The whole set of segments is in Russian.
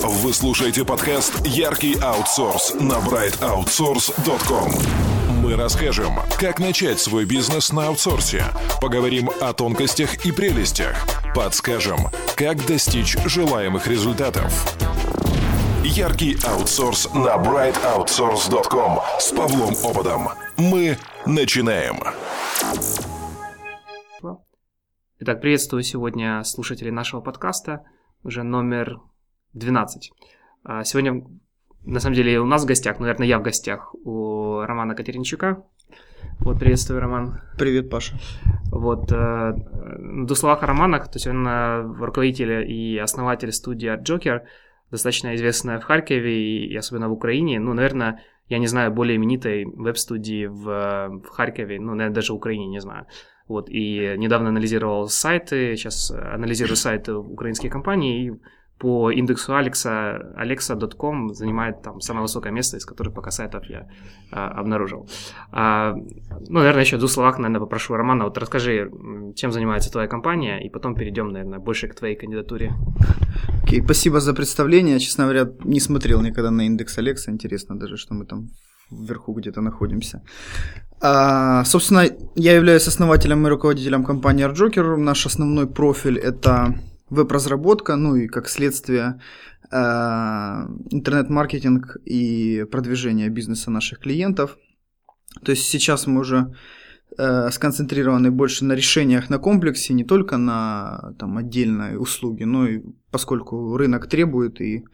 Вы слушаете подкаст «Яркий аутсорс» на brightoutsource.com. Мы расскажем, как начать свой бизнес на аутсорсе, поговорим о тонкостях и прелестях, подскажем, как достичь желаемых результатов. Яркий аутсорс на brightoutsource.com с Павлом Ободом. Мы начинаем. Итак, приветствую сегодня слушателей нашего подкаста, уже номер 12. А, сегодня, на самом деле, у нас в гостях, наверное, я в гостях у Романа Катеринчука. Вот, приветствую, Роман. Привет, Паша. Вот, э, двух словах о Романах, то есть он э, руководитель и основатель студии Joker, достаточно известная в Харькове и особенно в Украине. Ну, наверное, я не знаю более именитой веб-студии в, в Харькове, ну, наверное, даже в Украине не знаю. Вот, и недавно анализировал сайты, сейчас анализирую сайты украинских компаний, и по индексу Алекса, alexa.com занимает там самое высокое место, из которых пока сайтов я а, обнаружил. А, ну, наверное, еще в двух словах, наверное, попрошу Романа, вот расскажи, чем занимается твоя компания, и потом перейдем, наверное, больше к твоей кандидатуре. Окей, okay, спасибо за представление. Честно говоря, не смотрел никогда на индекс Алекса, интересно даже, что мы там вверху где-то находимся. А, собственно, я являюсь основателем и руководителем компании ArtJoker. Наш основной профиль это веб-разработка, ну и как следствие а, интернет-маркетинг и продвижение бизнеса наших клиентов. То есть сейчас мы уже э, сконцентрированы больше на решениях на комплексе, не только на там, отдельной услуги, но и поскольку рынок требует и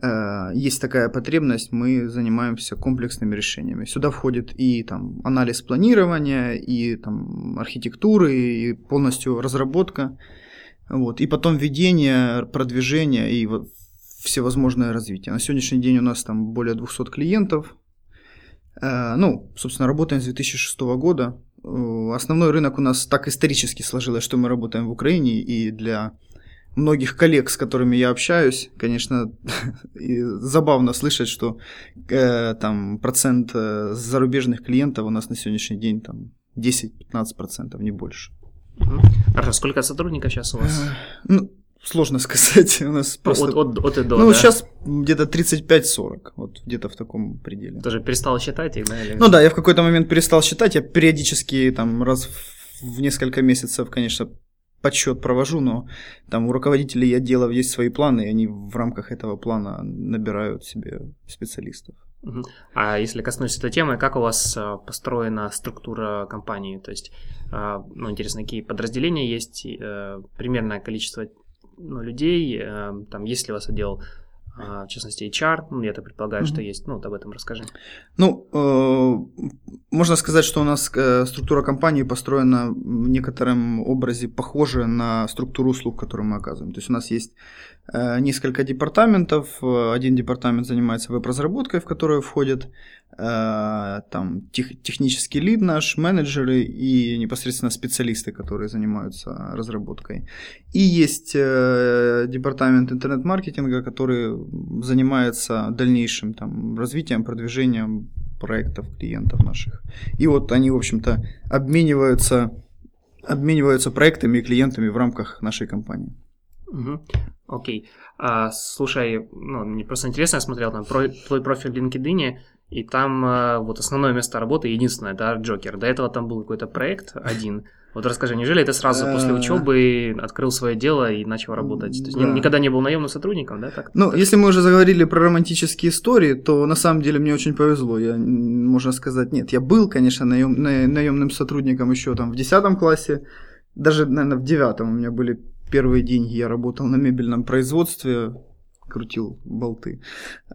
Э, есть такая потребность, мы занимаемся комплексными решениями. Сюда входит и там, анализ планирования, и там, архитектуры, и полностью разработка, вот, и потом ведение, продвижение и всевозможное развитие. На сегодняшний день у нас там более 200 клиентов. Э, ну, собственно, работаем с 2006 года. Э, основной рынок у нас так исторически сложилось, что мы работаем в Украине, и для многих коллег, с которыми я общаюсь, конечно, забавно слышать, что э, там процент зарубежных клиентов у нас на сегодняшний день там 10-15%, не больше. Хорошо, сколько сотрудников сейчас у вас? Э, ну, сложно сказать. У нас просто... От, от, от и до, Ну, да? сейчас где-то 35-40, вот где-то в таком пределе. Тоже перестал считать их, да? Или... Ну да, я в какой-то момент перестал считать, я периодически там раз в несколько месяцев, конечно, подсчет провожу, но там у руководителей отделов есть свои планы, и они в рамках этого плана набирают себе специалистов. А если коснусь этой темы, как у вас а, построена структура компании? То есть, а, ну, интересно, какие подразделения есть, э, примерное количество ну, людей, э, там есть ли у вас отдел в частности, HR, ну, я так предполагаю, mm-hmm. что есть, ну, вот об этом расскажи. Ну, э, можно сказать, что у нас э, структура компании построена в некотором образе похожа на структуру услуг, которые мы оказываем. То есть у нас есть э, несколько департаментов, один департамент занимается веб-разработкой, в которую входит Э, там тех, технический лид наш, менеджеры и непосредственно специалисты, которые занимаются разработкой. И есть э, департамент интернет-маркетинга, который занимается дальнейшим там, развитием, продвижением проектов клиентов наших. И вот они, в общем-то, обмениваются, обмениваются проектами и клиентами в рамках нашей компании. Угу. Окей. А, слушай, ну, мне просто интересно, я смотрел там про, твой профиль в LinkedIn, и там э, вот основное место работы единственное, да, Джокер. До этого там был какой-то проект один. Вот расскажи, неужели ты сразу после учебы открыл свое дело и начал работать? То есть да. никогда не был наемным сотрудником, да? Так? Ну, если мы уже заговорили про романтические истории, то на самом деле мне очень повезло. Я, можно сказать, нет, я был, конечно, наем, наемным сотрудником еще там в 10 классе, даже, наверное, в 9 у меня были первые деньги, я работал на мебельном производстве, крутил болты.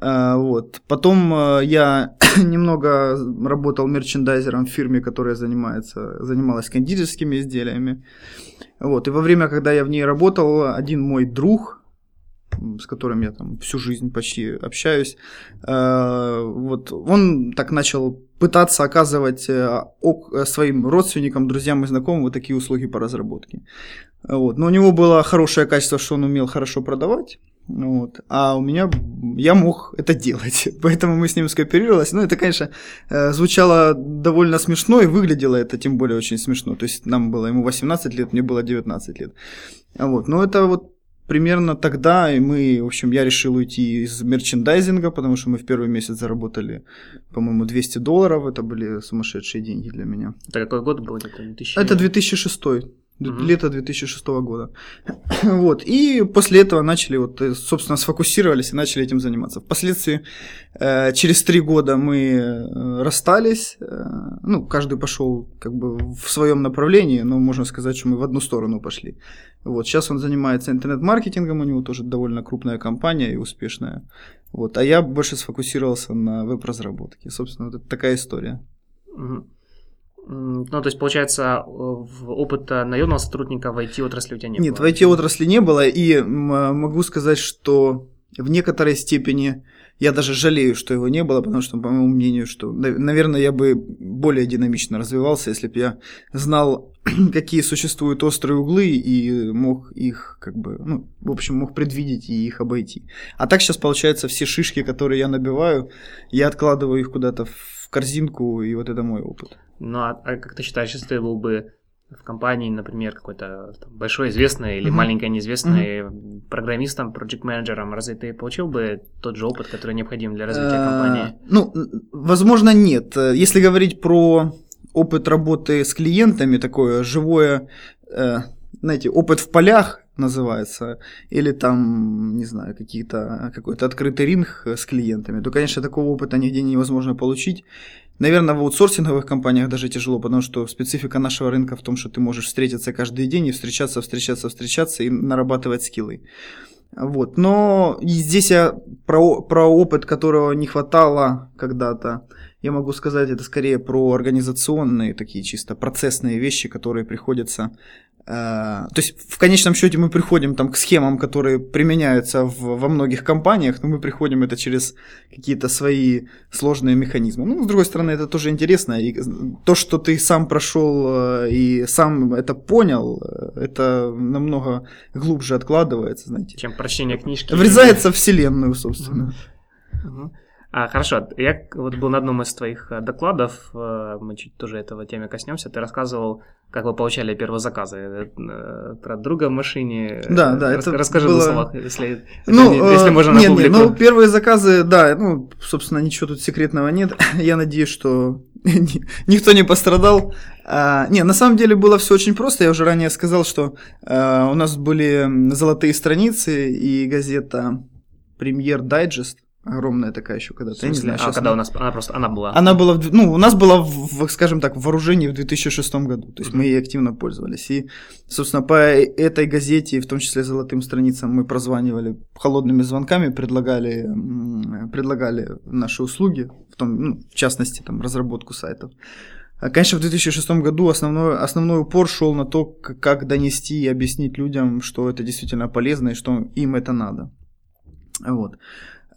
А, вот. Потом а, я немного работал мерчендайзером в фирме, которая занимается, занималась кондитерскими изделиями. Вот. И во время, когда я в ней работал, один мой друг, с которым я там всю жизнь почти общаюсь, а, вот он так начал пытаться оказывать э, своим родственникам, друзьям и знакомым вот такие услуги по разработке. Вот. Но у него было хорошее качество, что он умел хорошо продавать. Вот. А у меня я мог это делать. Поэтому мы с ним скооперировались. Ну, это, конечно, э, звучало довольно смешно, и выглядело это тем более очень смешно. То есть нам было ему 18 лет, мне было 19 лет. Вот. Но это вот примерно тогда и мы, в общем, я решил уйти из мерчендайзинга, потому что мы в первый месяц заработали, по-моему, 200 долларов. Это были сумасшедшие деньги для меня. Это какой год был? Это 2000... Это 2006. Угу. Лето 2006 года. вот. И после этого начали, вот, э, собственно, сфокусировались и начали этим заниматься. Впоследствии, э, через три года мы э, расстались. Э, ну, каждый пошел как бы в своем направлении, но можно сказать, что мы в одну сторону пошли. Вот. Сейчас он занимается интернет-маркетингом, у него тоже довольно крупная компания и успешная. Вот. А я больше сфокусировался на веб-разработке. Собственно, вот это такая история. Угу. Ну, то есть, получается, опыта наемного сотрудника в IT-отрасли у тебя не Нет, было? Нет, в IT-отрасли не было, и могу сказать, что в некоторой степени я даже жалею, что его не было, потому что, по моему мнению, что, наверное, я бы более динамично развивался, если бы я знал, какие существуют острые углы и мог их, как бы, ну, в общем, мог предвидеть и их обойти. А так сейчас, получается, все шишки, которые я набиваю, я откладываю их куда-то в корзинку, и вот это мой опыт. Ну, а, а как ты считаешь, если ты был бы в компании, например, какой-то большой известный или mm-hmm. маленький неизвестный mm-hmm. программистом, проект менеджером разве ты получил бы тот же опыт, который необходим для развития компании? Ну, возможно, нет. Если говорить про опыт работы с клиентами, такое живое, э, знаете, опыт в полях называется, или там, не знаю, какие-то, какой-то открытый ринг с клиентами, то, конечно, такого опыта нигде невозможно получить. Наверное, в аутсорсинговых компаниях даже тяжело, потому что специфика нашего рынка в том, что ты можешь встретиться каждый день и встречаться, встречаться, встречаться и нарабатывать скиллы. Вот. Но здесь я про, про опыт, которого не хватало когда-то, я могу сказать, это скорее про организационные такие чисто процессные вещи, которые приходится то есть в конечном счете мы приходим там к схемам, которые применяются в, во многих компаниях, но мы приходим это через какие-то свои сложные механизмы. Ну, с другой стороны, это тоже интересно. И то, что ты сам прошел э, и сам это понял, э, это намного глубже откладывается, знаете. Чем прочтение книжки. Врезается в вселенную, собственно. Uh-huh. А, хорошо, я вот был на одном из твоих докладов, мы чуть тоже этого теме коснемся, ты рассказывал как вы получали первые заказы? Э, про друга в машине? Да, да. Рас, это расскажи было... словах, если, ну, это, если можно на нет, публику. Нет, ну, первые заказы, да, ну, собственно, ничего тут секретного нет. Я надеюсь, что никто не пострадал. А, не, на самом деле было все очень просто. Я уже ранее сказал, что а, у нас были золотые страницы и газета Премьер Дайджест огромная такая еще когда-то. Я не знаю, а когда она... у нас она просто она была? Она была, ну, у нас была, в, скажем так, в вооружении в 2006 году, то есть mm-hmm. мы ей активно пользовались. И, собственно, по этой газете, в том числе золотым страницам, мы прозванивали холодными звонками, предлагали, предлагали наши услуги, в, том, ну, в частности, там, разработку сайтов. А, конечно, в 2006 году основной, основной упор шел на то, как донести и объяснить людям, что это действительно полезно и что им это надо. Вот.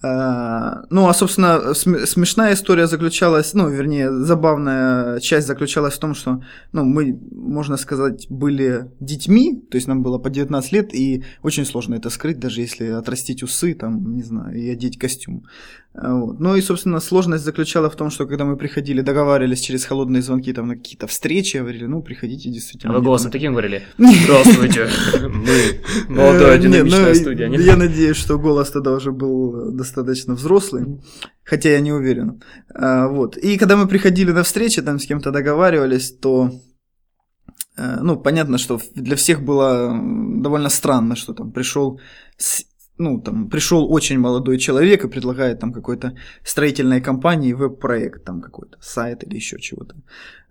Э, ну, а, собственно, смешная история заключалась, ну, вернее, забавная часть заключалась в том, что, ну, мы, можно сказать, были детьми, то есть нам было по 19 лет, и очень сложно это скрыть, даже если отрастить усы, там, не знаю, и одеть костюм. Вот. Ну и, собственно, сложность заключалась в том, что когда мы приходили, договаривались через холодные звонки там на какие-то встречи, говорили, ну, приходите действительно. А вы голосом таким говорили? Здравствуйте, мы молодая э, динамичная ну, студия. Я надеюсь, что голос тогда уже был достаточно взрослый, хотя я не уверен. А, вот. И когда мы приходили на встречи, там с кем-то договаривались, то э, ну, понятно, что для всех было довольно странно, что там пришел ну, там, пришел очень молодой человек и предлагает там какой-то строительной компании веб-проект, там какой-то сайт или еще чего-то.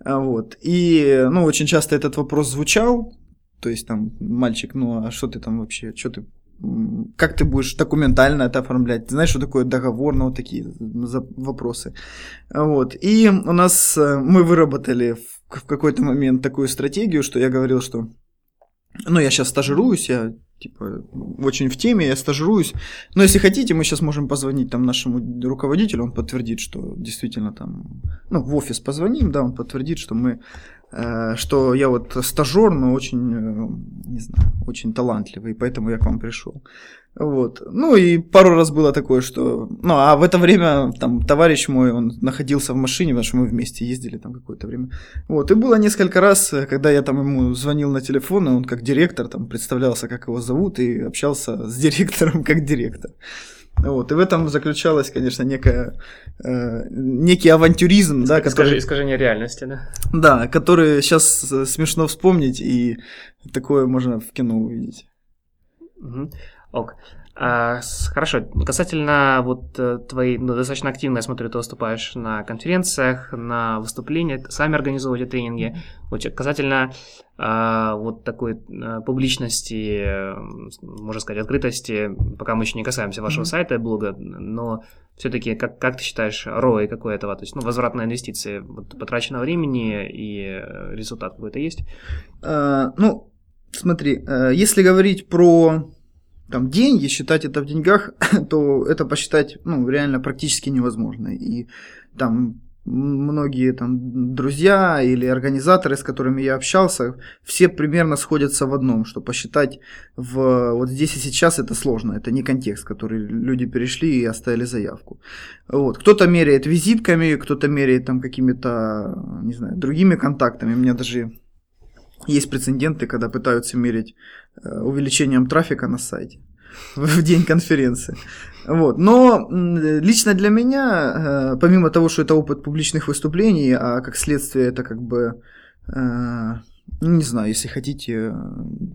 А, вот. И, ну, очень часто этот вопрос звучал, то есть там, мальчик, ну, а что ты там вообще, что ты как ты будешь документально это оформлять? Знаешь, что такое договор, ну, вот такие вопросы. А, вот. И у нас, э, мы выработали в какой-то момент такую стратегию, что я говорил, что, ну, я сейчас стажируюсь, я типа, очень в теме, я стажируюсь. Но если хотите, мы сейчас можем позвонить там нашему руководителю, он подтвердит, что действительно там, ну, в офис позвоним, да, он подтвердит, что мы что я вот стажер, но очень, э, не знаю, очень талантливый, поэтому я к вам пришел. Вот. Ну и пару раз было такое, что... Ну, а в это время там товарищ мой, он находился в машине, потому что мы вместе ездили там какое-то время. Вот. И было несколько раз, когда я там ему звонил на телефон, и он как директор там представлялся, как его зовут, и общался с директором как директор. Вот, и в этом заключалась, конечно, некая, э, некий авантюризм, да, который... Искажение реальности, да? Да, который сейчас э, смешно вспомнить, и такое можно в кино увидеть. Угу. Ок. А, хорошо, касательно вот э, твоей, ну, достаточно активно, я смотрю, ты выступаешь на конференциях, на выступлениях, сами организовываете тренинги. Вот, касательно а, вот такой а, публичности, можно сказать, открытости, пока мы еще не касаемся вашего mm-hmm. сайта, блога, но все-таки, как, как ты считаешь, ROI какой этого, то есть, ну, возврат на инвестиции, вот, потраченного времени и результат какой-то есть? А, ну, смотри, если говорить про там деньги, считать это в деньгах, то это посчитать ну, реально практически невозможно. И там многие там друзья или организаторы, с которыми я общался, все примерно сходятся в одном, что посчитать в вот здесь и сейчас это сложно, это не контекст, который люди перешли и оставили заявку. Вот. Кто-то меряет визитками, кто-то меряет там какими-то, не знаю, другими контактами. У меня даже есть прецеденты, когда пытаются мерить увеличением трафика на сайте в день конференции. Вот. Но лично для меня, э, помимо того, что это опыт публичных выступлений, а как следствие это как бы, э, не знаю, если хотите,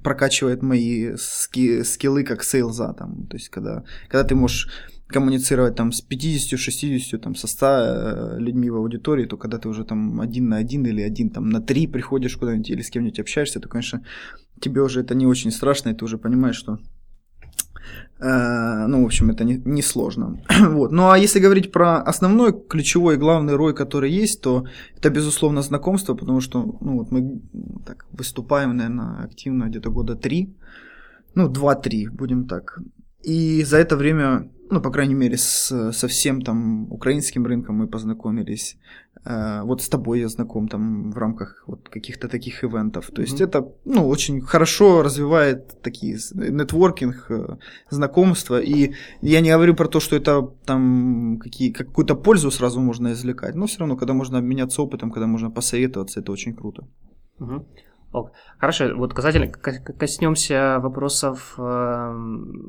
прокачивает мои ски, скиллы как сейлза. Там. То есть, когда, когда ты можешь коммуницировать там с 50, 60, там со 100 э, людьми в аудитории, то когда ты уже там один на один или один там на три приходишь куда-нибудь или с кем-нибудь общаешься, то, конечно, тебе уже это не очень страшно, и ты уже понимаешь, что э, ну, в общем, это не, не сложно. вот. Ну, а если говорить про основной, ключевой, главный рой, который есть, то это, безусловно, знакомство, потому что ну, вот мы так выступаем, наверное, активно где-то года три, ну, два-три, будем так. И за это время ну, по крайней мере, с, со всем там украинским рынком мы познакомились. Э, вот с тобой я знаком там в рамках вот каких-то таких ивентов. То есть mm-hmm. это, ну, очень хорошо развивает такие нетворкинг, э, знакомства. И я не говорю про то, что это там какие, какую-то пользу сразу можно извлекать, но все равно, когда можно обменяться опытом, когда можно посоветоваться, это очень круто. Mm-hmm. Ок. Хорошо, вот касательно коснемся вопросов э,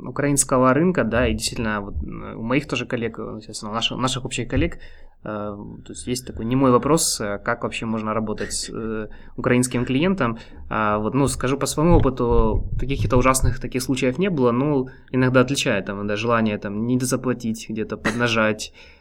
украинского рынка, да, и действительно, вот, у моих тоже коллег, естественно, наших, наших общих коллег, э, то есть есть такой немой вопрос, э, как вообще можно работать с э, украинским клиентом. А, вот, ну, скажу по своему опыту, каких-то ужасных таких случаев не было, но иногда отличает, там, да, желание там не заплатить, где-то поднажать, Э,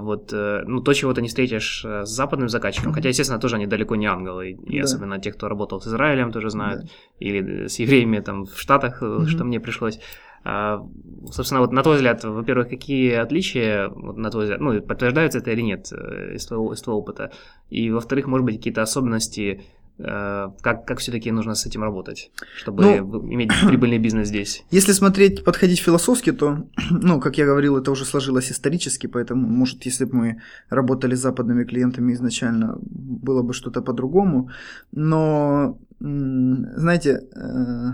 вот, э, ну, то, чего ты не встретишь э, с западным заказчиком, хотя, естественно, тоже они далеко не ангелы, и да. особенно те, кто работал с Израилем, тоже знают, да. или с евреями там в Штатах, угу. что мне пришлось. А, собственно, вот на твой взгляд, во-первых, какие отличия, вот, на твой взгляд, ну, подтверждаются это или нет из твоего, из твоего опыта, и, во-вторых, может быть, какие-то особенности Э, как, как все-таки нужно с этим работать, чтобы ну, иметь прибыльный бизнес здесь? Если смотреть, подходить философски, то, ну, как я говорил, это уже сложилось исторически, поэтому, может, если бы мы работали с западными клиентами изначально, было бы что-то по-другому. Но, знаете, э,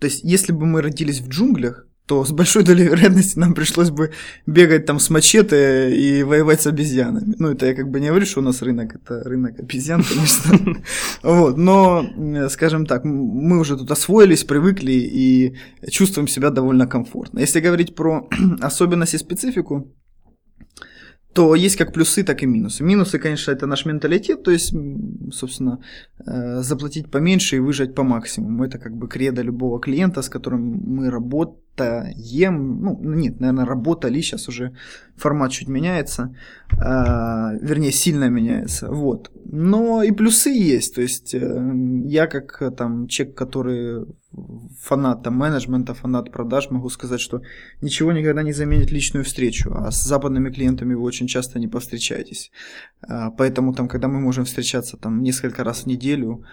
то есть, если бы мы родились в джунглях, то с большой долей вероятности нам пришлось бы бегать там с мачете и воевать с обезьянами. Ну, это я как бы не говорю, что у нас рынок, это рынок обезьян, конечно. Вот, но, скажем так, мы уже тут освоились, привыкли и чувствуем себя довольно комфортно. Если говорить про особенности, специфику, то есть как плюсы, так и минусы. Минусы, конечно, это наш менталитет, то есть, собственно, э, заплатить поменьше и выжать по максимуму. Это как бы кредо любого клиента, с которым мы работаем. Ну, нет, наверное, работали, сейчас уже формат чуть меняется, э, вернее, сильно меняется. Вот. Но и плюсы есть, то есть э, я как там человек, который фанат там, менеджмента, фанат продаж, могу сказать, что ничего никогда не заменит личную встречу, а с западными клиентами вы очень часто не повстречаетесь. А, поэтому там, когда мы можем встречаться там несколько раз в неделю,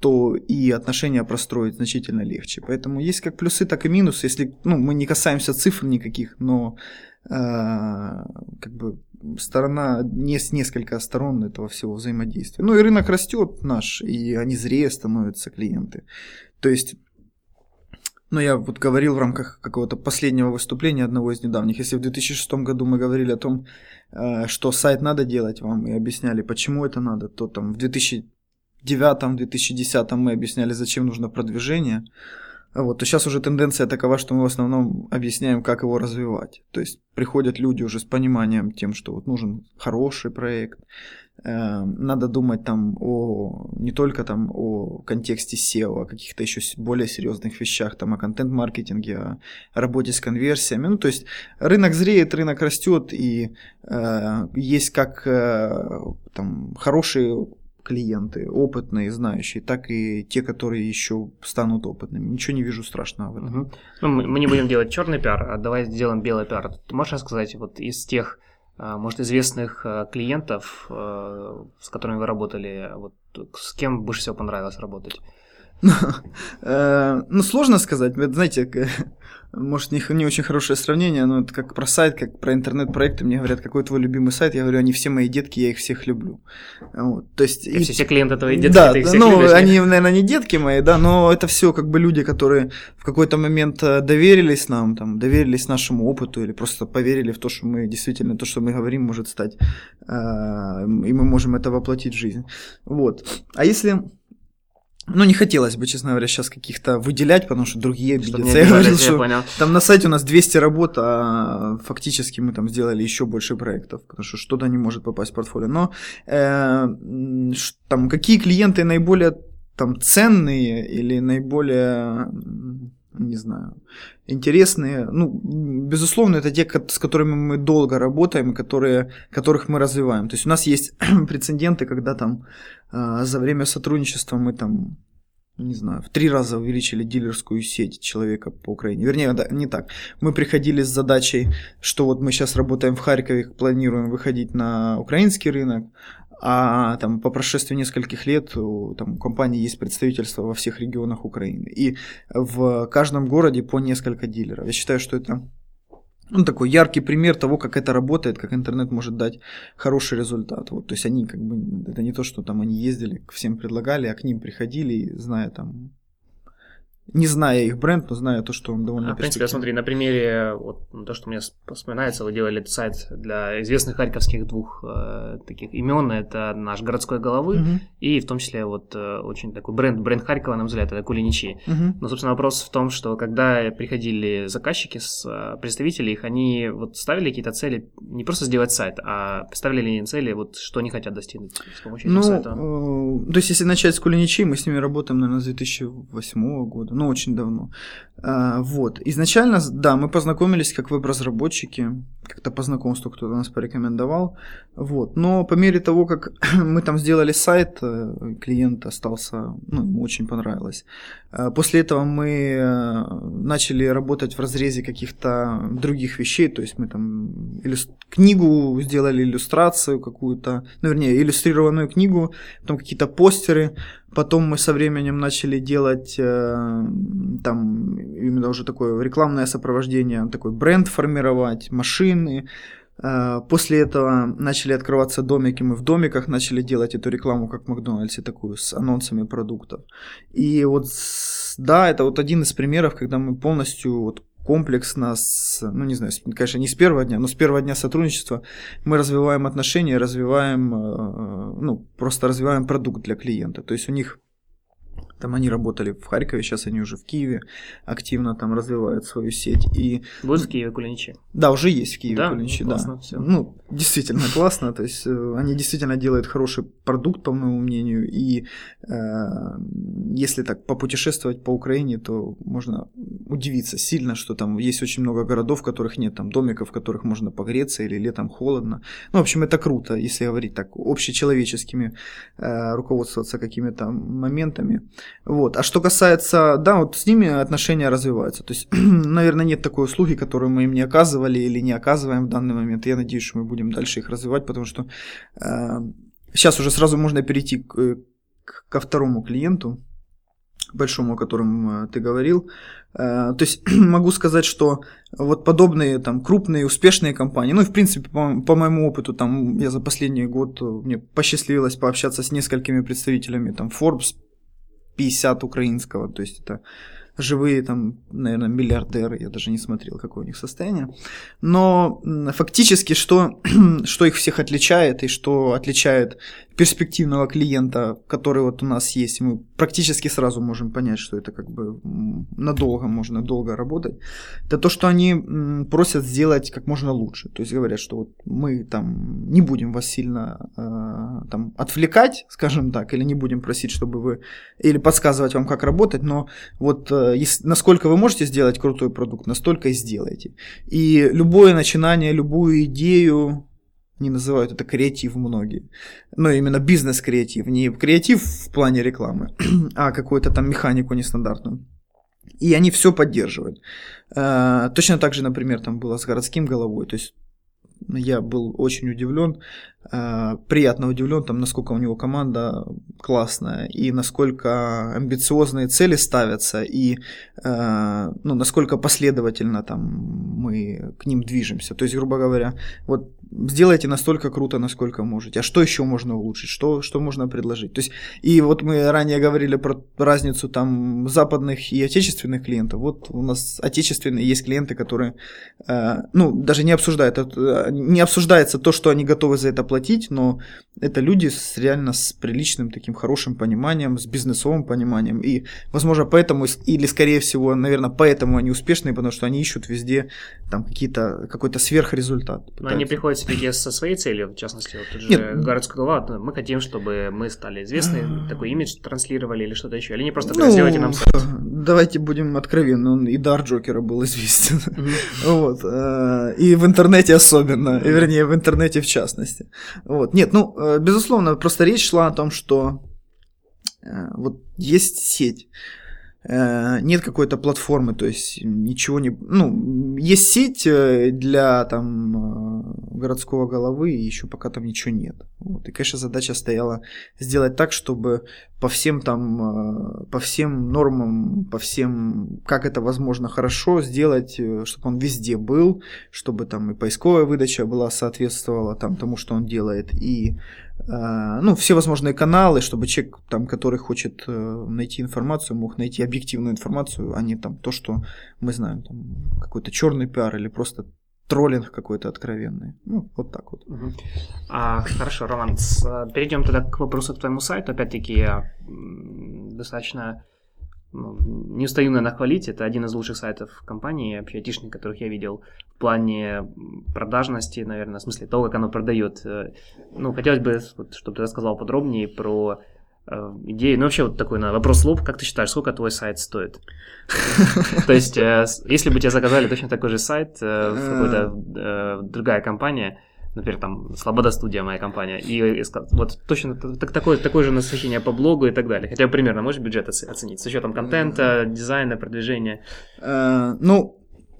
то и отношения простроить значительно легче. Поэтому есть как плюсы, так и минусы. Если ну, мы не касаемся цифр никаких, но а, как бы сторона, с несколько сторон этого всего взаимодействия. Ну и рынок растет наш, и они зрее становятся клиенты. То есть ну, я вот говорил в рамках какого-то последнего выступления одного из недавних. Если в 2006 году мы говорили о том, э, что сайт надо делать вам и объясняли, почему это надо, то там в 2009-2010 мы объясняли, зачем нужно продвижение. Вот, то сейчас уже тенденция такова, что мы в основном объясняем, как его развивать. То есть приходят люди уже с пониманием тем, что вот нужен хороший проект, э, надо думать там о не только там о контексте SEO, о каких-то еще более серьезных вещах, там о контент-маркетинге, о работе с конверсиями. Ну, то есть рынок зреет, рынок растет, и э, есть как э, там хорошие клиенты, опытные, знающие, так и те, которые еще станут опытными. Ничего не вижу страшного в этом. Угу. Ну, мы, мы не будем делать черный пиар, а давай сделаем белый пиар. Ты можешь рассказать вот из тех, а, может, известных а, клиентов, а, с которыми вы работали, вот с кем больше всего понравилось работать? Э, ну, сложно сказать. Знаете, может, не, не очень хорошее сравнение, но это как про сайт, как про интернет-проекты. Мне говорят, какой твой любимый сайт? Я говорю, они все мои детки, я их всех люблю. Вот, то есть, и... все, все клиенты твои детки, да, ты их всех ну, любишь, они, наверное, не детки мои, да, но это все как бы люди, которые в какой-то момент э, доверились нам, там, доверились нашему опыту или просто поверили в то, что мы действительно, то, что мы говорим, может стать, э, и мы можем это воплотить в жизнь. Вот. А если ну, не хотелось бы, честно говоря, сейчас каких-то выделять, потому что другие обидятся. Я говорил, что понял. там на сайте у нас 200 работ, а фактически мы там сделали еще больше проектов, потому что что-то не может попасть в портфолио. Но э, там какие клиенты наиболее там ценные или наиболее не знаю, интересные. Ну, безусловно, это те, с которыми мы долго работаем, которые, которых мы развиваем. То есть у нас есть прецеденты, когда там э, за время сотрудничества мы там не знаю, в три раза увеличили дилерскую сеть человека по Украине. Вернее, да, не так. Мы приходили с задачей, что вот мы сейчас работаем в Харькове, планируем выходить на украинский рынок, а там по прошествии нескольких лет у, там, у компании есть представительство во всех регионах Украины. И в каждом городе по несколько дилеров. Я считаю, что это ну, такой яркий пример того, как это работает, как интернет может дать хороший результат. Вот, то есть они как бы, это не то, что там они ездили, всем предлагали, а к ним приходили, зная там не зная их бренд, но зная то, что он довольно а, В принципе, смотри, на примере, вот то, что мне вспоминается, вы делали этот сайт для известных харьковских двух э, таких имен, это наш городской головы, угу. и в том числе вот э, очень такой бренд, бренд Харькова, на мой взгляд, это Кулиничи. Угу. Но, собственно, вопрос в том, что когда приходили заказчики, с, э, представители их, они вот ставили какие-то цели, не просто сделать сайт, а ставили ли они цели, вот что они хотят достигнуть с помощью ну, этого сайта? Э, то есть, если начать с Кулиничи, мы с ними работаем, наверное, с 2008 года, ну, очень давно. А, вот. Изначально, да, мы познакомились как веб-разработчики, как-то по знакомству кто-то нас порекомендовал. Вот. Но по мере того, как мы там сделали сайт, э, клиент остался, ну, ему очень понравилось. А, после этого мы э, начали работать в разрезе каких-то других вещей, то есть мы там иллюст... книгу сделали, иллюстрацию какую-то, ну, вернее, иллюстрированную книгу, потом какие-то постеры, Потом мы со временем начали делать э, там именно уже такое рекламное сопровождение, такой бренд формировать, машины. Э, после этого начали открываться домики, мы в домиках начали делать эту рекламу, как в Макдональдсе, такую с анонсами продуктов. И вот, да, это вот один из примеров, когда мы полностью вот комплексно, с, ну не знаю, конечно, не с первого дня, но с первого дня сотрудничества мы развиваем отношения, развиваем, э, ну, просто развиваем продукт для клиента. То есть у них там они работали в Харькове, сейчас они уже в Киеве активно там развивают свою сеть. И... Будет в Киеве Кулиничи? Да, уже есть в Киеве да? Кулиничи, ну, классно, да. Все. Ну, действительно классно. То есть э, они действительно делают хороший продукт, по моему мнению. И э, если так попутешествовать по Украине, то можно удивиться сильно, что там есть очень много городов, в которых нет там домиков, в которых можно погреться или летом холодно. Ну, в общем, это круто, если говорить так общечеловеческими, э, руководствоваться какими-то моментами. Вот. А что касается, да, вот с ними отношения развиваются. То есть, наверное, нет такой услуги, которую мы им не оказывали или не оказываем в данный момент. Я надеюсь, что мы будем дальше их развивать, потому что э, сейчас уже сразу можно перейти к, к, ко второму клиенту. большому, о котором э, ты говорил. Э, то есть могу сказать, что вот подобные там крупные успешные компании, ну и в принципе по, по моему опыту там я за последний год мне посчастливилось пообщаться с несколькими представителями там Forbes 50 украинского, то есть это живые там, наверное, миллиардеры, я даже не смотрел, какое у них состояние. Но фактически, что, что их всех отличает и что отличает перспективного клиента, который вот у нас есть, мы практически сразу можем понять, что это как бы надолго, можно долго работать, это то, что они просят сделать как можно лучше. То есть говорят, что вот мы там не будем вас сильно э, там отвлекать, скажем так, или не будем просить, чтобы вы, или подсказывать вам, как работать, но вот э, насколько вы можете сделать крутой продукт, настолько и сделайте. И любое начинание, любую идею, не называют это креатив многие. Но именно бизнес-креатив. Не креатив в плане рекламы, а какую-то там механику нестандартную. И они все поддерживают. Э, точно так же, например, там было с городским головой. То есть я был очень удивлен, э, приятно удивлен, там, насколько у него команда классная, и насколько амбициозные цели ставятся, и э, ну, насколько последовательно там, мы к ним движемся. То есть, грубо говоря, вот сделайте настолько круто, насколько можете. А что еще можно улучшить? Что, что можно предложить? То есть, и вот мы ранее говорили про разницу там западных и отечественных клиентов. Вот у нас отечественные есть клиенты, которые, э, ну, даже не обсуждают, не обсуждается то, что они готовы за это платить, но это люди с реально с приличным таким хорошим пониманием, с бизнесовым пониманием. И, возможно, поэтому, или скорее всего, наверное, поэтому они успешные, потому что они ищут везде там какие-то, какой-то сверхрезультат. Но они приходят все-таки со своей целью, в частности, вот тут же Нет. городская голова, мы хотим, чтобы мы стали известны, а. такой имидж транслировали или что-то еще, или не просто ну, сделайте нам сайт. Давайте будем откровенны, он и дар Джокера был известен. Вот. Э, и в интернете особенно, и, вернее, в интернете в частности. Вот. Нет, ну, э, безусловно, просто речь шла о том, что э, вот есть сеть, Э, нет какой-то платформы, то есть ничего не... Ну, есть сеть для там городского головы, и еще пока там ничего нет. Вот. И, конечно, задача стояла сделать так, чтобы по всем там, по всем нормам, по всем, как это возможно хорошо сделать, чтобы он везде был, чтобы там и поисковая выдача была соответствовала там тому, что он делает, и Э, ну, все возможные каналы, чтобы человек, там, который хочет э, найти информацию, мог найти объективную информацию, а не там то, что мы знаем, там, какой-то черный пиар или просто троллинг какой-то откровенный. Ну, вот так вот. Угу. А, хорошо, Роман, с, перейдем тогда к вопросу к твоему сайту. Опять-таки, достаточно ну, не устаю, наверное, хвалить. Это один из лучших сайтов компании, вообще айтишных, которых я видел в плане продажности, наверное, в смысле того, как оно продает. Э, ну, хотелось бы, вот, чтобы ты рассказал подробнее про э, идеи. Ну, вообще, вот такой на вопрос лоб. Как ты считаешь, сколько твой сайт стоит? То есть, э, если бы тебе заказали точно такой же сайт в какой-то другая компания, например, там, Слобода студия моя компания, и, и вот точно так, такое, такое же насыщение по блогу и так далее. Хотя бы примерно можешь бюджет оценить с учетом контента, дизайна, продвижения? Э, ну,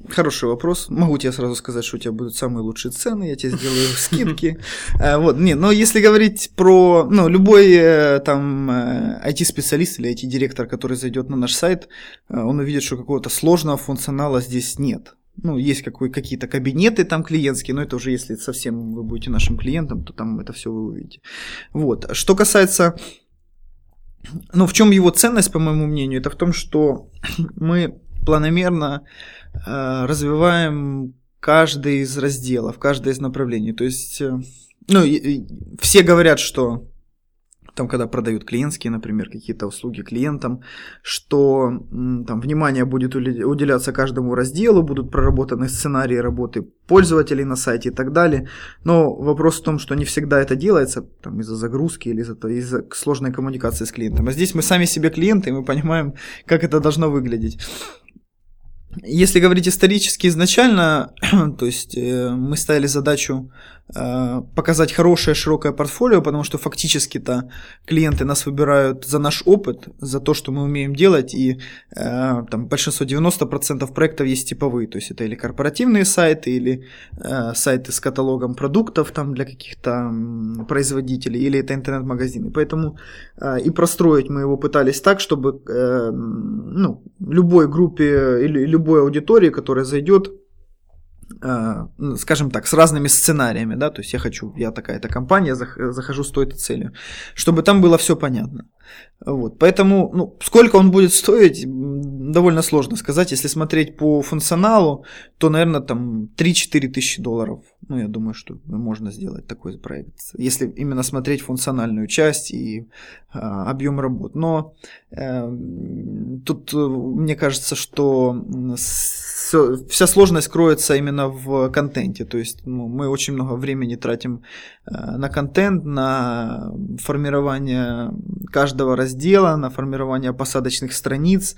Хороший вопрос. Могу тебе сразу сказать, что у тебя будут самые лучшие цены, я тебе сделаю скидки. Э, вот, не, но если говорить про, ну, любой э, там IT-специалист или IT-директор, который зайдет на наш сайт, он увидит, что какого-то сложного функционала здесь нет ну, есть какой, какие-то кабинеты там клиентские, но это уже если совсем вы будете нашим клиентом, то там это все вы увидите. Вот. Что касается, ну, в чем его ценность, по моему мнению, это в том, что мы планомерно э, развиваем каждый из разделов, каждое из направлений. То есть, э, ну, и, и все говорят, что там, когда продают клиентские, например, какие-то услуги клиентам, что там внимание будет уделяться каждому разделу, будут проработаны сценарии работы пользователей на сайте и так далее. Но вопрос в том, что не всегда это делается там, из-за загрузки или из-за, из-за сложной коммуникации с клиентом. А здесь мы сами себе клиенты, и мы понимаем, как это должно выглядеть. Если говорить исторически изначально, то есть э, мы ставили задачу показать хорошее широкое портфолио, потому что фактически-то клиенты нас выбирают за наш опыт, за то, что мы умеем делать, и э, там большинство, 90% проектов есть типовые, то есть это или корпоративные сайты, или э, сайты с каталогом продуктов там для каких-то производителей, или это интернет-магазины. Поэтому и простроить мы его пытались так, чтобы ну, любой группе или любой аудитории, которая зайдет, Э, скажем так, с разными сценариями, да, то есть я хочу, я такая-то компания, захожу с той-то целью, чтобы там было все понятно. Вот, поэтому, ну, сколько он будет стоить, довольно сложно сказать. Если смотреть по функционалу, то, наверное, там 3-4 тысячи долларов. Ну, я думаю, что можно сделать такой проект. Если именно смотреть функциональную часть и а, объем работ. Но э, тут э, мне кажется, что с, вся сложность кроется именно в контенте. То есть ну, мы очень много времени тратим э, на контент, на формирование каждого раздела, на формирование посадочных страниц.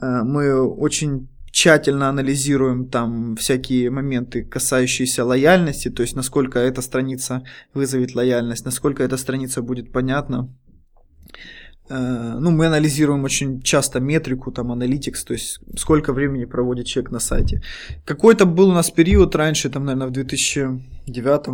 Э, мы очень тщательно анализируем там всякие моменты, касающиеся лояльности, то есть насколько эта страница вызовет лояльность, насколько эта страница будет понятна. Э, ну, мы анализируем очень часто метрику, там, аналитикс, то есть сколько времени проводит человек на сайте. Какой-то был у нас период раньше, там, наверное, в 2009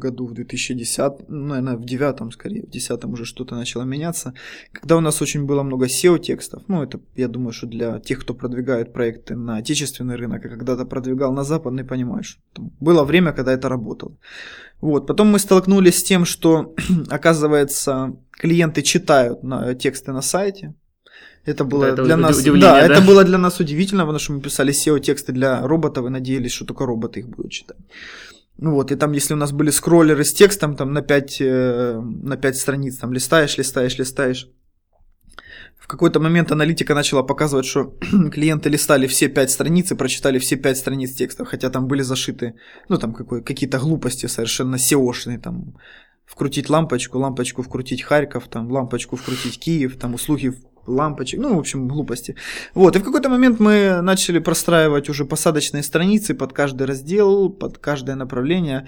году, в 2010, ну, наверное, в 2009 скорее, в 2010 уже что-то начало меняться, когда у нас очень было много SEO-текстов. Ну, это, я думаю, что для тех, кто продвигает проекты на отечественный рынок, а когда-то продвигал на западный, понимаешь, там было время, когда это работало. Вот. Потом мы столкнулись с тем, что, оказывается, клиенты читают на, тексты на сайте. Это было это для нас, да, да, это было для нас удивительно, потому что мы писали SEO-тексты для роботов и надеялись, что только роботы их будут читать. Ну вот, и там, если у нас были скроллеры с текстом, там на 5, э, на 5 страниц, там листаешь, листаешь, листаешь, в какой-то момент аналитика начала показывать, что клиенты листали все пять страниц и прочитали все пять страниц текстов, хотя там были зашиты, ну, там какой, какие-то глупости совершенно SEO-шные, там, вкрутить лампочку, лампочку вкрутить Харьков, там, лампочку вкрутить Киев, там, услуги лампочек, ну, в общем, глупости. Вот, и в какой-то момент мы начали простраивать уже посадочные страницы под каждый раздел, под каждое направление,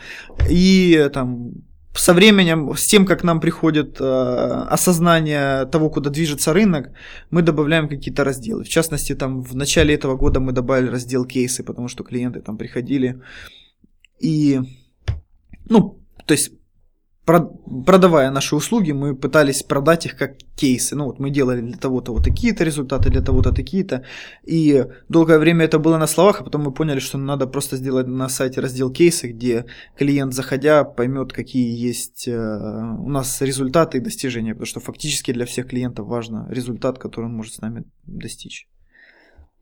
и там со временем, с тем, как нам приходит э, осознание того, куда движется рынок, мы добавляем какие-то разделы. В частности, там в начале этого года мы добавили раздел кейсы, потому что клиенты там приходили и, ну, то есть продавая наши услуги, мы пытались продать их как кейсы. Ну вот мы делали для того-то вот такие-то результаты, для того-то такие-то. И долгое время это было на словах, а потом мы поняли, что надо просто сделать на сайте раздел кейсы, где клиент, заходя, поймет, какие есть э, у нас результаты и достижения. Потому что фактически для всех клиентов важно результат, который он может с нами достичь.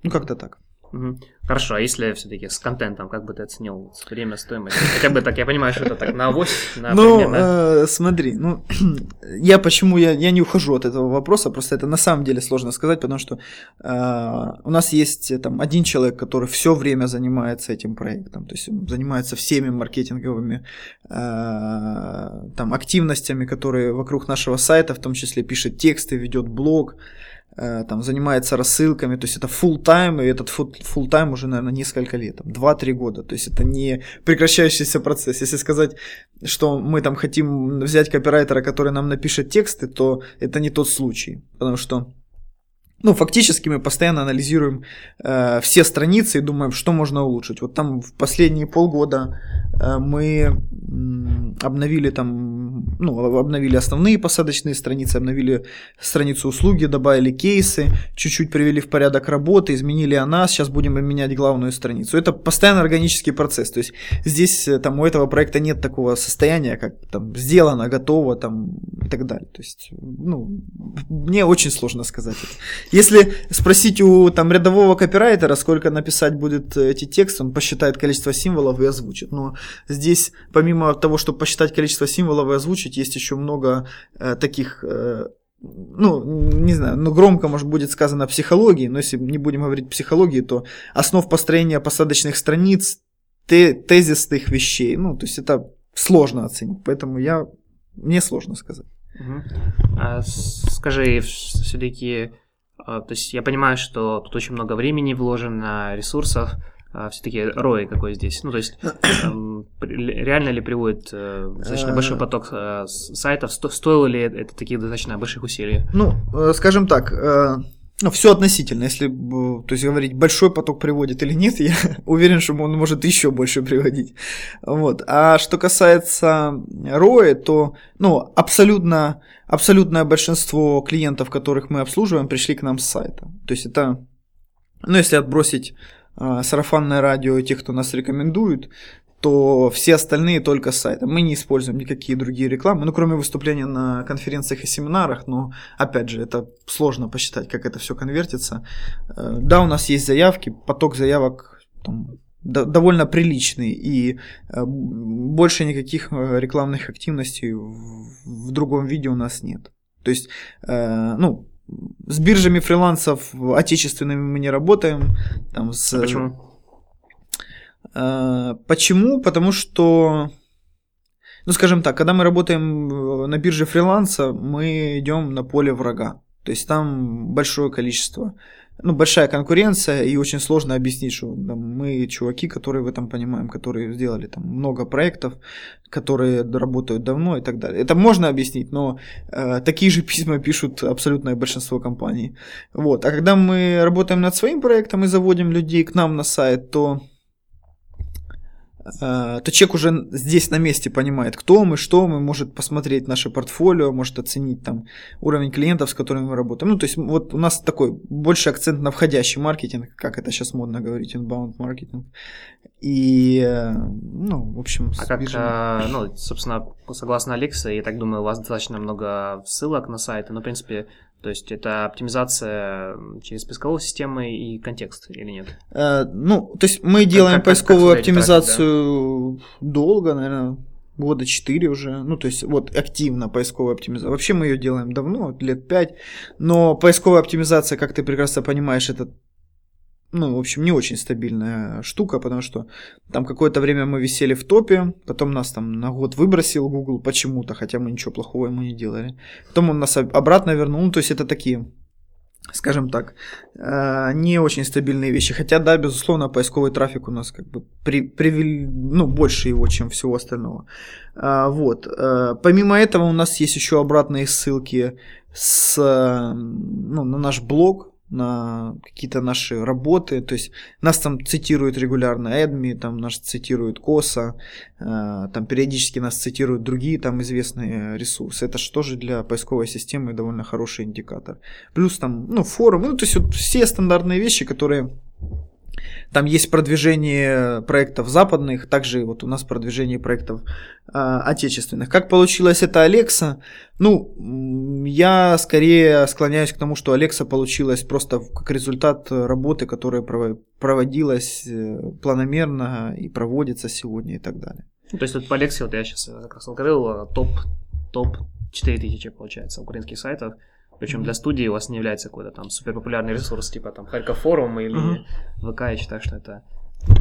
Ну как-то так. Угу. Хорошо, а если все-таки с контентом, как бы ты оценил время, стоимость? Хотя бы так, я понимаю, что это так на авось, на Ну, э, смотри, ну, я почему, я, я не ухожу от этого вопроса, просто это на самом деле сложно сказать, потому что э, у нас есть э, там один человек, который все время занимается этим проектом, то есть он занимается всеми маркетинговыми э, там активностями, которые вокруг нашего сайта, в том числе пишет тексты, ведет блог, Э, там занимается рассылками, то есть это full time, и этот full time уже, наверное, несколько лет, там, 2-3 года, то есть это не прекращающийся процесс. Если сказать, что мы там хотим взять копирайтера, который нам напишет тексты, то это не тот случай, потому что ну, фактически мы постоянно анализируем э, все страницы и думаем, что можно улучшить. Вот там в последние полгода э, мы обновили там, ну, обновили основные посадочные страницы, обновили страницу услуги, добавили кейсы, чуть-чуть привели в порядок работы, изменили она, сейчас будем менять главную страницу. Это постоянно органический процесс, то есть здесь э, там у этого проекта нет такого состояния, как там сделано, готово там и так далее. То есть, ну, мне очень сложно сказать это. Если спросить у там рядового копирайтера, сколько написать будет эти тексты, он посчитает количество символов и озвучит. Но здесь, помимо того, чтобы посчитать количество символов и озвучить, есть еще много э, таких э, ну, не знаю, ну громко, может, будет сказано психологии, но если не будем говорить психологии, то основ построения посадочных страниц, те, тезисных вещей, ну, то есть это сложно оценить, поэтому я, мне сложно сказать. Угу. А, скажи, все-таки А, то есть я понимаю, что тут очень много времени вложено, ресурсов, а, все-таки ROI какой здесь? Ну, то есть эм, реально ли приводит э, достаточно большой э. поток э, сайтов? Стоило ли это таких достаточно больших усилий? Ну, скажем так, ну, все относительно. Если то есть говорить, большой поток приводит или нет, я уверен, что он может еще больше приводить. Вот. А что касается ROI, то ну, абсолютно, абсолютное большинство клиентов, которых мы обслуживаем, пришли к нам с сайта. То есть это, ну, если отбросить сарафанное радио тех, кто нас рекомендует, то все остальные только с сайта. Мы не используем никакие другие рекламы, ну, кроме выступления на конференциях и семинарах, но, опять же, это сложно посчитать, как это все конвертится. Э, да, у нас есть заявки, поток заявок там, довольно приличный, и э, больше никаких э, рекламных активностей в другом виде у нас нет. То есть, ну, с биржами фрилансов отечественными мы не работаем. Там с... а почему? А, почему? Потому что, ну скажем так, когда мы работаем э, на бирже фриланса, мы идем на поле врага. То есть там большое количество ну, большая конкуренция, и очень сложно объяснить, что да, мы чуваки, которые в этом понимаем, которые сделали там много проектов, которые работают давно и так далее. Это можно объяснить, но э, такие же письма пишут абсолютное большинство компаний. Вот. А когда мы работаем над своим проектом и заводим людей к нам на сайт, то то человек уже здесь на месте понимает, кто мы, что мы, может посмотреть наше портфолио, может оценить там уровень клиентов, с которыми мы работаем. Ну, то есть вот у нас такой больше акцент на входящий маркетинг, как это сейчас модно говорить, inbound маркетинг. И, э, ну, в общем, А как, а, ну, собственно, согласно Алекса, я так думаю, у вас достаточно много ссылок на сайты, но, в принципе, то есть это оптимизация через поисковую систему и контекст или нет? Э, ну, то есть мы делаем как, поисковую как оптимизацию трафик, да? долго, наверное, года 4 уже. Ну, то есть вот активно поисковая оптимизация. Вообще мы ее делаем давно, лет 5. Но поисковая оптимизация, как ты прекрасно понимаешь, это ну, в общем, не очень стабильная штука, потому что там какое-то время мы висели в топе, потом нас там на год выбросил Google почему-то, хотя мы ничего плохого ему не делали. Потом он нас обратно вернул, ну, то есть это такие, скажем так, э, не очень стабильные вещи. Хотя, да, безусловно, поисковый трафик у нас как бы при, привели, ну, больше его, чем всего остального. А, вот. Э, помимо этого у нас есть еще обратные ссылки с, ну, на наш блог, на какие-то наши работы, то есть нас там цитируют регулярно Эдми, там нас цитируют Коса, э, там периодически нас цитируют другие там известные ресурсы. Это же тоже для поисковой системы довольно хороший индикатор. Плюс там, ну, форум, ну, то есть вот все стандартные вещи, которые там есть продвижение проектов западных, также вот у нас продвижение проектов э, отечественных. Как получилось это Алекса? Ну, я скорее склоняюсь к тому, что Алекса получилась просто как результат работы, которая проводилась э, планомерно и проводится сегодня и так далее. То есть вот по Алексе, вот я сейчас как раз говорил, топ, топ 4000 получается украинских сайтов. Причем mm-hmm. для студии у вас не является какой-то там суперпопулярный ресурс, типа там Харьков форум или mm-hmm. ВК, я считаю, что это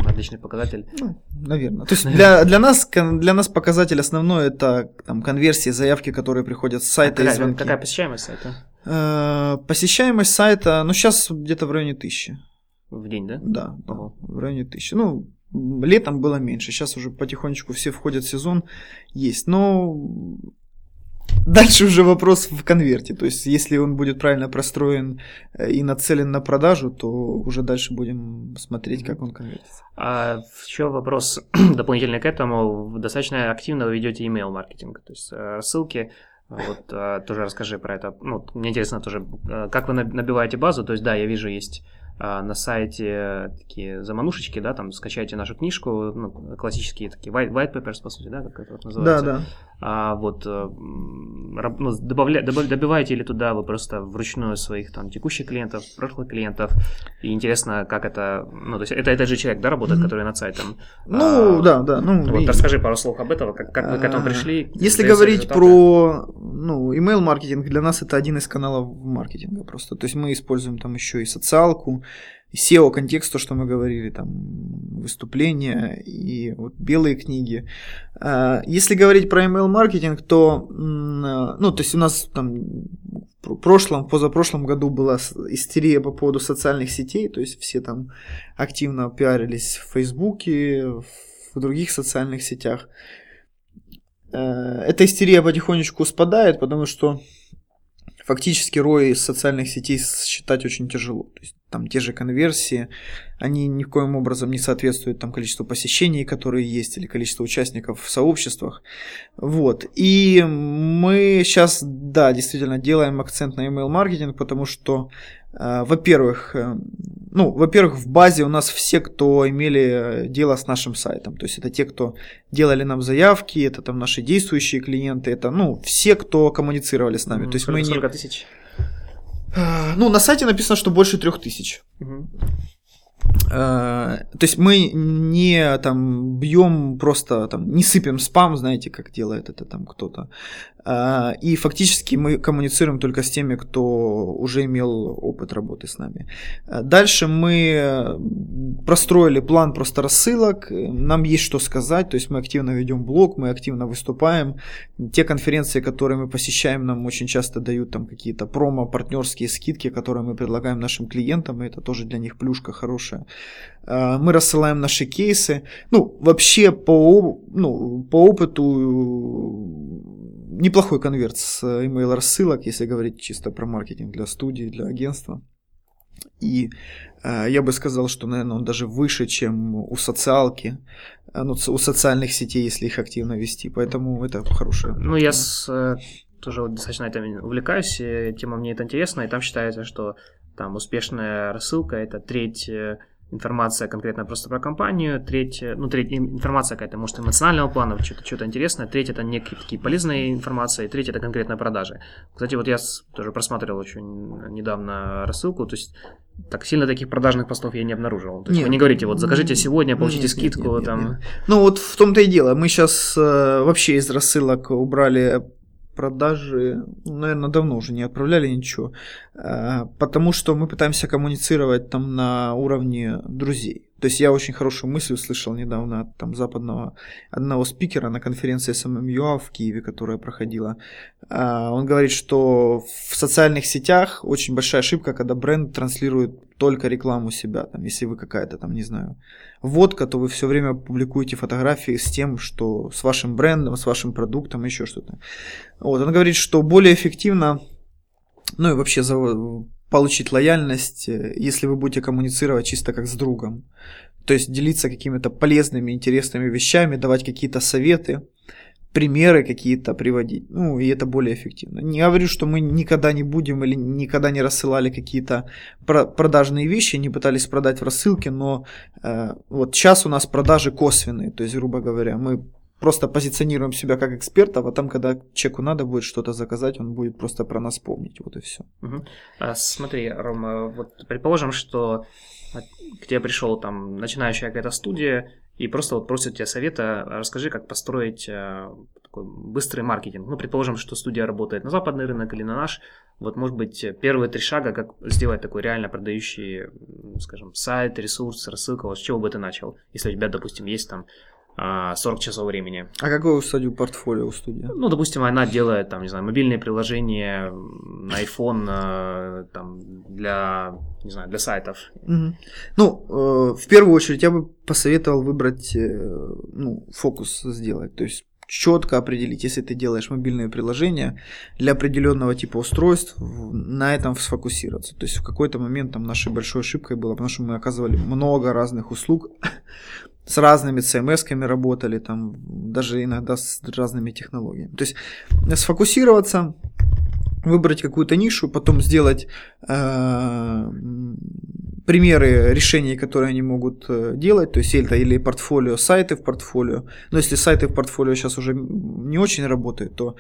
отличный показатель. Ну, наверное. То есть для, для, нас, для нас показатель основной это там, конверсии, заявки, которые приходят с сайта а какая, и звонки. Какая посещаемость сайта? Э, посещаемость сайта, ну сейчас где-то в районе тысячи. В день, да? Да, да в районе тысячи. Ну, летом было меньше, сейчас уже потихонечку все входят в сезон, есть. Но Дальше уже вопрос в конверте. То есть, если он будет правильно простроен э, и нацелен на продажу, то уже дальше будем смотреть, как он конвертится. А еще вопрос дополнительный к этому. Достаточно активно вы ведете email маркетинг, то есть э, рассылки. Вот э, тоже расскажи про это. Ну, мне интересно тоже, как вы набиваете базу. То есть, да, я вижу, есть на сайте такие заманушечки, да, там скачайте нашу книжку, ну, классические такие white, white papers, по сути, да, как это называется. Да, да а вот э, ну, добавля, добиваете ли туда вы просто вручную своих там текущих клиентов, прошлых клиентов, и интересно, как это, ну, то есть это этот же человек, да, работает, mm-hmm. который над сайтом? Ну, а, да, да, ну. Вот, и... расскажи пару слов об этом, как, как вы к этому а, пришли? Если говорить результаты? про, ну, email маркетинг, для нас это один из каналов маркетинга просто, то есть мы используем там еще и социалку, SEO контекст, то, что мы говорили, там, выступления и вот белые книги. А, если говорить про email маркетинг, то, ну, то есть у нас там прошлом, позапрошлом году была истерия по поводу социальных сетей, то есть все там активно пиарились в Фейсбуке, в других социальных сетях. Э, эта истерия потихонечку спадает, потому что фактически рой социальных сетей считать очень тяжело. То есть там те же конверсии, они ни в коем образом не соответствуют там количеству посещений, которые есть, или количеству участников в сообществах. Вот. И мы сейчас, да, действительно делаем акцент на email маркетинг, потому что во-первых, э, ну, во-первых, в базе у нас все, кто имели дело с нашим сайтом. То есть это те, кто делали нам заявки, это там наши действующие клиенты, это, ну, все, кто коммуницировали с нами. Mm-hmm. То есть мы не... тысяч? Э, ну, на сайте написано, что больше трех тысяч. Mm-hmm. То есть мы не там бьем просто там не сыпем спам, знаете, как делает это там кто-то, а, и фактически мы коммуницируем только с теми, кто уже имел опыт работы с нами. А, дальше мы простроили план просто рассылок, нам есть что сказать, то есть мы активно ведем блог, мы активно выступаем. Те конференции, которые мы посещаем, нам очень часто дают там какие-то промо, партнерские скидки, которые мы предлагаем нашим клиентам, и это тоже для них плюшка хорошая. А, мы рассылаем наши кейсы. Ну, вообще по, ну, по опыту неплохой конверт с email рассылок, если говорить чисто про маркетинг для студии, для агентства. И э, я бы сказал, что, наверное, он даже выше, чем у социалки, э, ну, у социальных сетей, если их активно вести. Поэтому это хорошее. Ну, я с, э, тоже вот достаточно этим увлекаюсь, и тема мне это интересно, и там считается, что там успешная рассылка это треть э, информация конкретно просто про компанию, третья, ну, третья информация какая-то, может, эмоционального плана, что-то что интересное, третья это некие такие полезные информации, и третья это конкретно продажи. Кстати, вот я тоже просматривал очень недавно рассылку, то есть так сильно таких продажных постов я не обнаружил. То есть нет, вы не говорите, вот закажите сегодня, получите нет, скидку нет, нет, там. Нет, нет. Ну вот в том-то и дело. Мы сейчас э, вообще из рассылок убрали продажи, наверное, давно уже не отправляли ничего, э, потому что мы пытаемся коммуницировать там на уровне друзей. То есть я очень хорошую мысль услышал недавно от там, западного одного спикера на конференции SMMUA в Киеве, которая проходила. Э, он говорит, что в социальных сетях очень большая ошибка, когда бренд транслирует только рекламу себя. Там, если вы какая-то там, не знаю, водка, то вы все время публикуете фотографии с тем, что с вашим брендом, с вашим продуктом, еще что-то. Вот, он говорит, что более эффективно, ну и вообще получить лояльность, э, если вы будете коммуницировать чисто как с другом. То есть делиться какими-то полезными, интересными вещами, давать какие-то советы примеры какие-то приводить. Ну, и это более эффективно. Не говорю, что мы никогда не будем или никогда не рассылали какие-то продажные вещи, не пытались продать в рассылке, но э, вот сейчас у нас продажи косвенные. То есть, грубо говоря, мы просто позиционируем себя как экспертов, а там, когда человеку надо будет что-то заказать, он будет просто про нас помнить. Вот и все. Угу. А, смотри, Рома, вот предположим, что к тебе пришел там начинающая какая-то студия, и просто вот просят тебя совета, расскажи, как построить э, такой быстрый маркетинг. Ну, предположим, что студия работает на западный рынок или на наш. Вот, может быть, первые три шага, как сделать такой реально продающий, скажем, сайт, ресурс, рассылка, вот с чего бы ты начал? Если у тебя, допустим, есть там 40 а, часов времени. А какое у студии портфолио у студии? Ну, допустим, она делает, там, не знаю, мобильные приложения на iPhone э, там, для, не знаю, для сайтов. Угу. Ну, э, в первую очередь я бы посоветовал выбрать, э, ну, фокус сделать. То есть четко определить, если ты делаешь мобильное приложение для определенного типа устройств, на этом сфокусироваться. То есть в какой-то момент там нашей большой ошибкой было, потому что мы оказывали много разных услуг, с разными CMS-ками работали, там, даже иногда с разными технологиями. То есть сфокусироваться, выбрать какую-то нишу, потом сделать э, примеры решений, которые они могут э, делать, то есть это или портфолио, сайты в портфолио. Но если сайты в портфолио сейчас уже не очень работают, то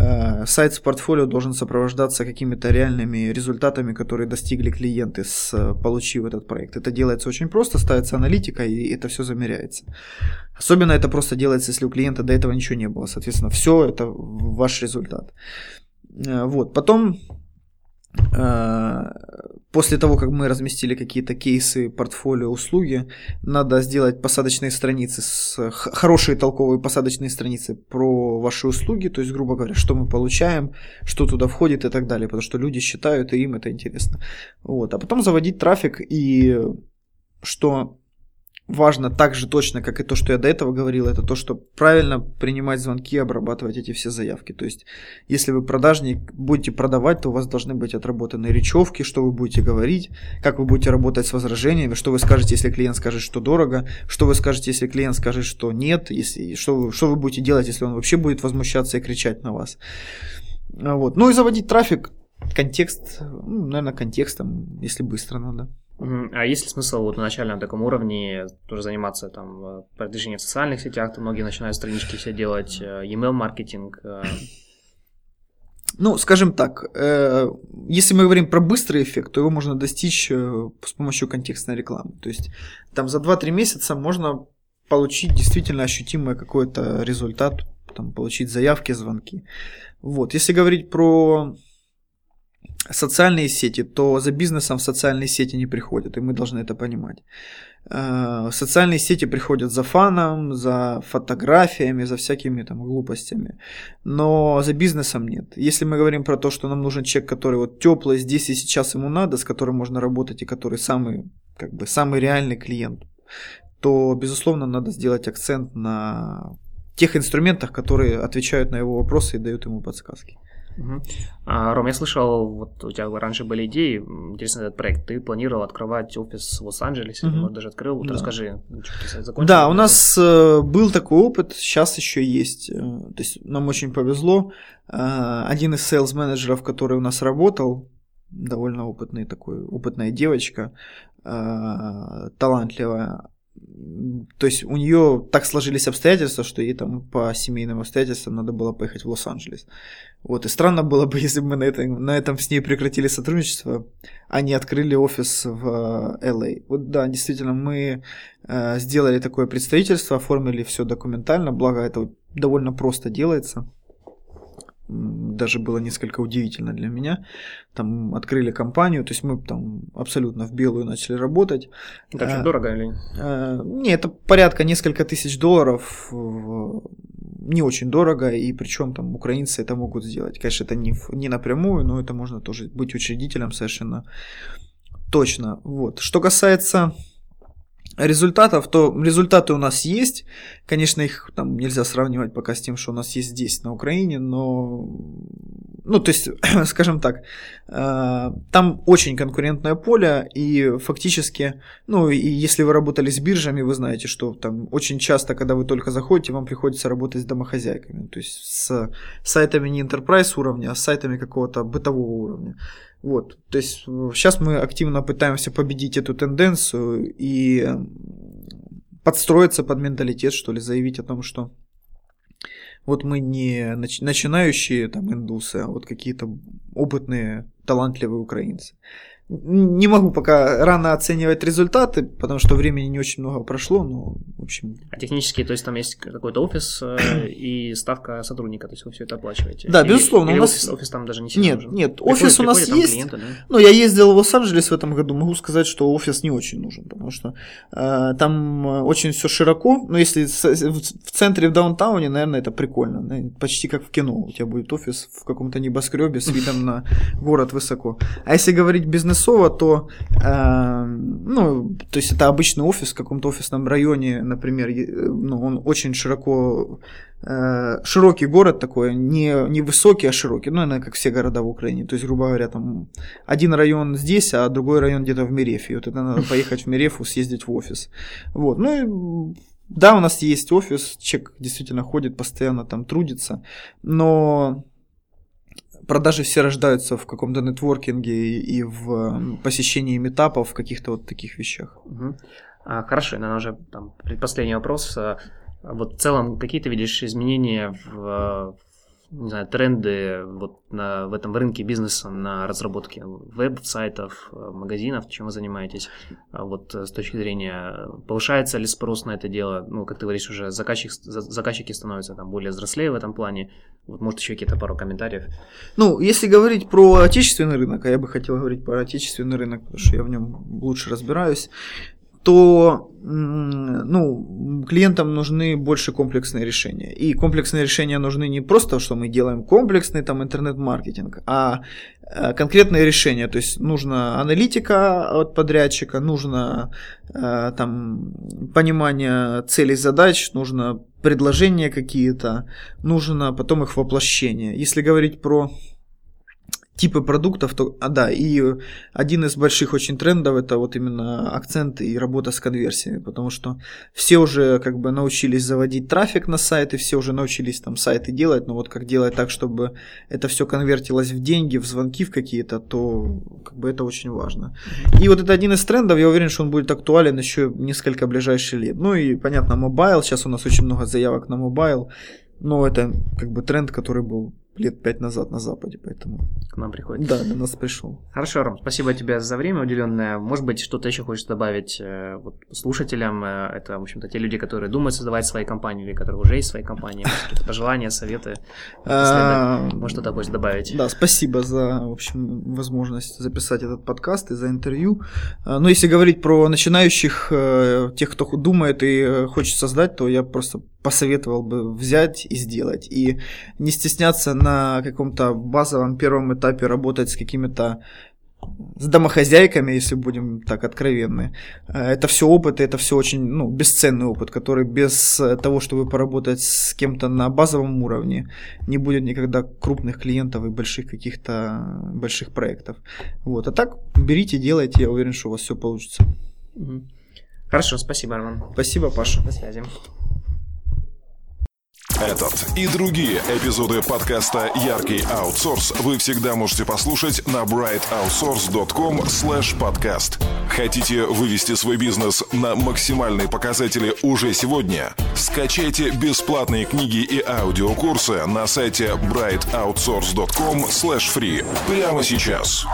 э, сайт с портфолио должен сопровождаться какими-то реальными результатами, которые достигли клиенты, с, получив этот проект. Это делается очень просто, ставится аналитика и это все замеряется. Особенно это просто делается, если у клиента до этого ничего не было. Соответственно, все это ваш результат. Э, вот. Потом э, после того, как мы разместили какие-то кейсы, портфолио, услуги, надо сделать посадочные страницы, с, хорошие толковые посадочные страницы про ваши услуги, то есть, грубо говоря, что мы получаем, что туда входит и так далее, потому что люди считают, и им это интересно. Вот. А потом заводить трафик и что важно так же точно, как и то, что я до этого говорил, это то, что правильно принимать звонки и обрабатывать эти все заявки. То есть, если вы продажник, будете продавать, то у вас должны быть отработаны речевки, что вы будете говорить, как вы будете работать с возражениями, что вы скажете, если клиент скажет, что дорого, что вы скажете, если клиент скажет, что нет, если, что, вы, что вы будете делать, если он вообще будет возмущаться и кричать на вас. Вот. Ну и заводить трафик, контекст, ну, наверное, контекстом, если быстро надо. А есть ли смысл вот на начальном таком уровне тоже заниматься там э, продвижением в социальных сетях? То многие начинают странички все делать, э, email маркетинг. Э. Ну, скажем так, если мы говорим про быстрый эффект, то его можно достичь с помощью контекстной рекламы. То есть там за 2-3 месяца можно получить действительно ощутимый какой-то результат, там, получить заявки, звонки. Вот. Если говорить про социальные сети, то за бизнесом в социальные сети не приходят, и мы должны это понимать. Э, социальные сети приходят за фаном, за фотографиями, за всякими там глупостями, но за бизнесом нет. Если мы говорим про то, что нам нужен человек, который вот теплый здесь и сейчас ему надо, с которым можно работать и который самый, как бы, самый реальный клиент, то, безусловно, надо сделать акцент на тех инструментах, которые отвечают на его вопросы и дают ему подсказки. Угу. А, Ром, я слышал, вот у тебя раньше были идеи, интересный этот проект. Ты планировал открывать офис в Лос-Анджелесе, угу. может, даже открыл. Вот да. расскажи, что закончил. Да, у нас э, был такой опыт, сейчас еще есть. Э, то есть нам очень повезло. Э, один из сейлс-менеджеров, который у нас работал, довольно опытный такой, опытная девочка, талантливая, то есть у нее так сложились обстоятельства, что ей там по семейным обстоятельствам надо было поехать в Лос-Анджелес. Вот, и странно было бы, если бы мы на этом, на этом с ней прекратили сотрудничество, а не открыли офис в LA. А. Вот да, действительно, мы э, сделали такое представительство, оформили все документально, благо это довольно просто делается даже было несколько удивительно для меня. Там открыли компанию, то есть мы там абсолютно в белую начали работать. Это очень а, дорого или? А, не, это порядка несколько тысяч долларов. Не очень дорого, и причем там украинцы это могут сделать. Конечно, это не, не напрямую, но это можно тоже быть учредителем совершенно точно. Вот. Что касается результатов, то результаты у нас есть. Конечно, их там нельзя сравнивать пока с тем, что у нас есть здесь, на Украине, но, ну, то есть, скажем так, э, там очень конкурентное поле, и фактически, ну, и если вы работали с биржами, вы знаете, что там очень часто, когда вы только заходите, вам приходится работать с домохозяйками, то есть с сайтами не enterprise уровня, а с сайтами какого-то бытового уровня. Вот, то есть сейчас мы активно пытаемся победить эту тенденцию и подстроиться под менталитет, что ли, заявить о том, что вот мы не начинающие там индусы, а вот какие-то опытные, талантливые украинцы. Не могу пока рано оценивать результаты, потому что времени не очень много прошло, но в общем. А технически, то есть там есть какой-то офис э, и ставка сотрудника, то есть вы все это оплачиваете? Да, или, безусловно. Или у нас... офис, офис там даже не сильно Нет, нужен? нет, офис у нас есть. Клиенты, да? Ну, я ездил в Лос-Анджелес в этом году, могу сказать, что офис не очень нужен, потому что э, там э, очень все широко, но если в центре, в даунтауне, наверное, это прикольно, почти как в кино, у тебя будет офис в каком-то небоскребе с видом на город высоко. А если говорить бизнес Одинцова, то, э, ну, то есть это обычный офис в каком-то офисном районе, например, ну, он очень широко, э, широкий город такой, не, не высокий, а широкий, ну, наверное, как все города в Украине, то есть, грубо говоря, там один район здесь, а другой район где-то в Мерефе, вот это надо поехать в Мерефу, съездить в офис, вот, ну, и да, у нас есть офис, человек действительно ходит, постоянно там трудится, но продажи все рождаются в каком-то нетворкинге и в посещении метапов, в каких-то вот таких вещах. Угу. А, хорошо, наверное, уже там предпоследний вопрос. А, вот в целом, какие ты видишь изменения в, не знаю, тренды вот на, в этом рынке бизнеса на разработке веб-сайтов, э, магазинов, чем вы занимаетесь? А вот с точки зрения, повышается ли спрос на это дело? Ну, как ты говоришь, уже заказчик, заказчики становятся там более взрослее в этом плане. Вот, может, еще какие-то пару комментариев? Ну, если говорить про отечественный рынок, а я бы хотел говорить про отечественный рынок, потому что я в нем лучше разбираюсь, то ну, клиентам нужны больше комплексные решения. И комплексные решения нужны не просто, что мы делаем комплексный там интернет-маркетинг, а э, конкретные решения. То есть нужна аналитика от подрядчика, нужно э, там понимание целей задач, нужно предложения какие-то, нужно потом их воплощение. Если говорить про типы продуктов, то, а, да, и один из больших очень трендов это вот именно акцент и работа с конверсиями, потому что все уже как бы научились заводить трафик на сайты, все уже научились там сайты делать, но вот как делать так, чтобы это все конвертилось в деньги, в звонки в какие-то, то как бы это очень важно. И вот это один из трендов, я уверен, что он будет актуален еще несколько ближайших лет. Ну и понятно, mobile, сейчас у нас очень много заявок на mobile, но это как бы тренд, который был лет пять назад на Западе, поэтому... К нам приходит. Да, на нас пришел. Хорошо, Ром, спасибо тебе за время уделенное. Может быть, что-то еще хочешь добавить э, вот, слушателям? Э, это, в общем-то, те люди, которые думают создавать свои компании или которые уже есть свои компании. Может, какие-то пожелания, советы? А, может, что-то хочешь добавить? Да, спасибо за, в общем, возможность записать этот подкаст и за интервью. А, Но ну, если говорить про начинающих, э, тех, кто думает и хочет создать, то я просто посоветовал бы взять и сделать. И не стесняться на каком-то базовом первом этапе работать с какими-то с домохозяйками, если будем так откровенны. Это все опыт, это все очень ну, бесценный опыт, который без того, чтобы поработать с кем-то на базовом уровне, не будет никогда крупных клиентов и больших каких-то больших проектов. Вот. А так берите, делайте, я уверен, что у вас все получится. Хорошо, спасибо, Арман. Спасибо, Паша. До связи. Этот и другие эпизоды подкаста «Яркий аутсорс» вы всегда можете послушать на brightoutsource.com podcast. Хотите вывести свой бизнес на максимальные показатели уже сегодня? Скачайте бесплатные книги и аудиокурсы на сайте brightoutsource.com free прямо сейчас.